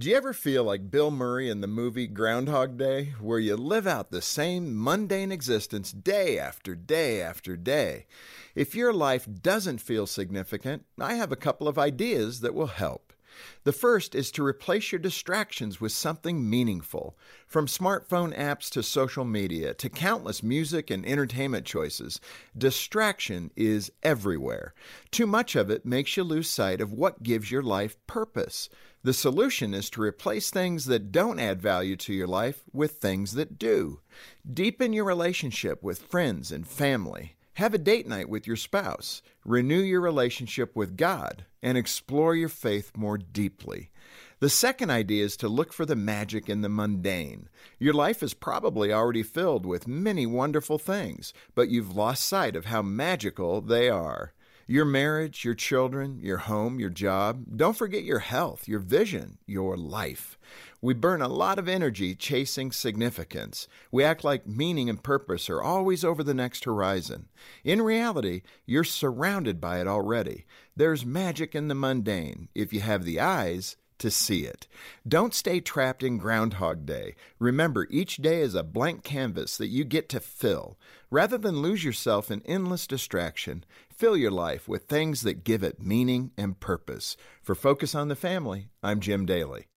Do you ever feel like Bill Murray in the movie Groundhog Day, where you live out the same mundane existence day after day after day? If your life doesn't feel significant, I have a couple of ideas that will help. The first is to replace your distractions with something meaningful. From smartphone apps to social media to countless music and entertainment choices, distraction is everywhere. Too much of it makes you lose sight of what gives your life purpose. The solution is to replace things that don't add value to your life with things that do. Deepen your relationship with friends and family. Have a date night with your spouse. Renew your relationship with God and explore your faith more deeply. The second idea is to look for the magic in the mundane. Your life is probably already filled with many wonderful things, but you've lost sight of how magical they are. Your marriage, your children, your home, your job. Don't forget your health, your vision, your life. We burn a lot of energy chasing significance. We act like meaning and purpose are always over the next horizon. In reality, you're surrounded by it already. There's magic in the mundane if you have the eyes to see it. Don't stay trapped in Groundhog Day. Remember, each day is a blank canvas that you get to fill. Rather than lose yourself in endless distraction, fill your life with things that give it meaning and purpose. For Focus on the Family, I'm Jim Daly.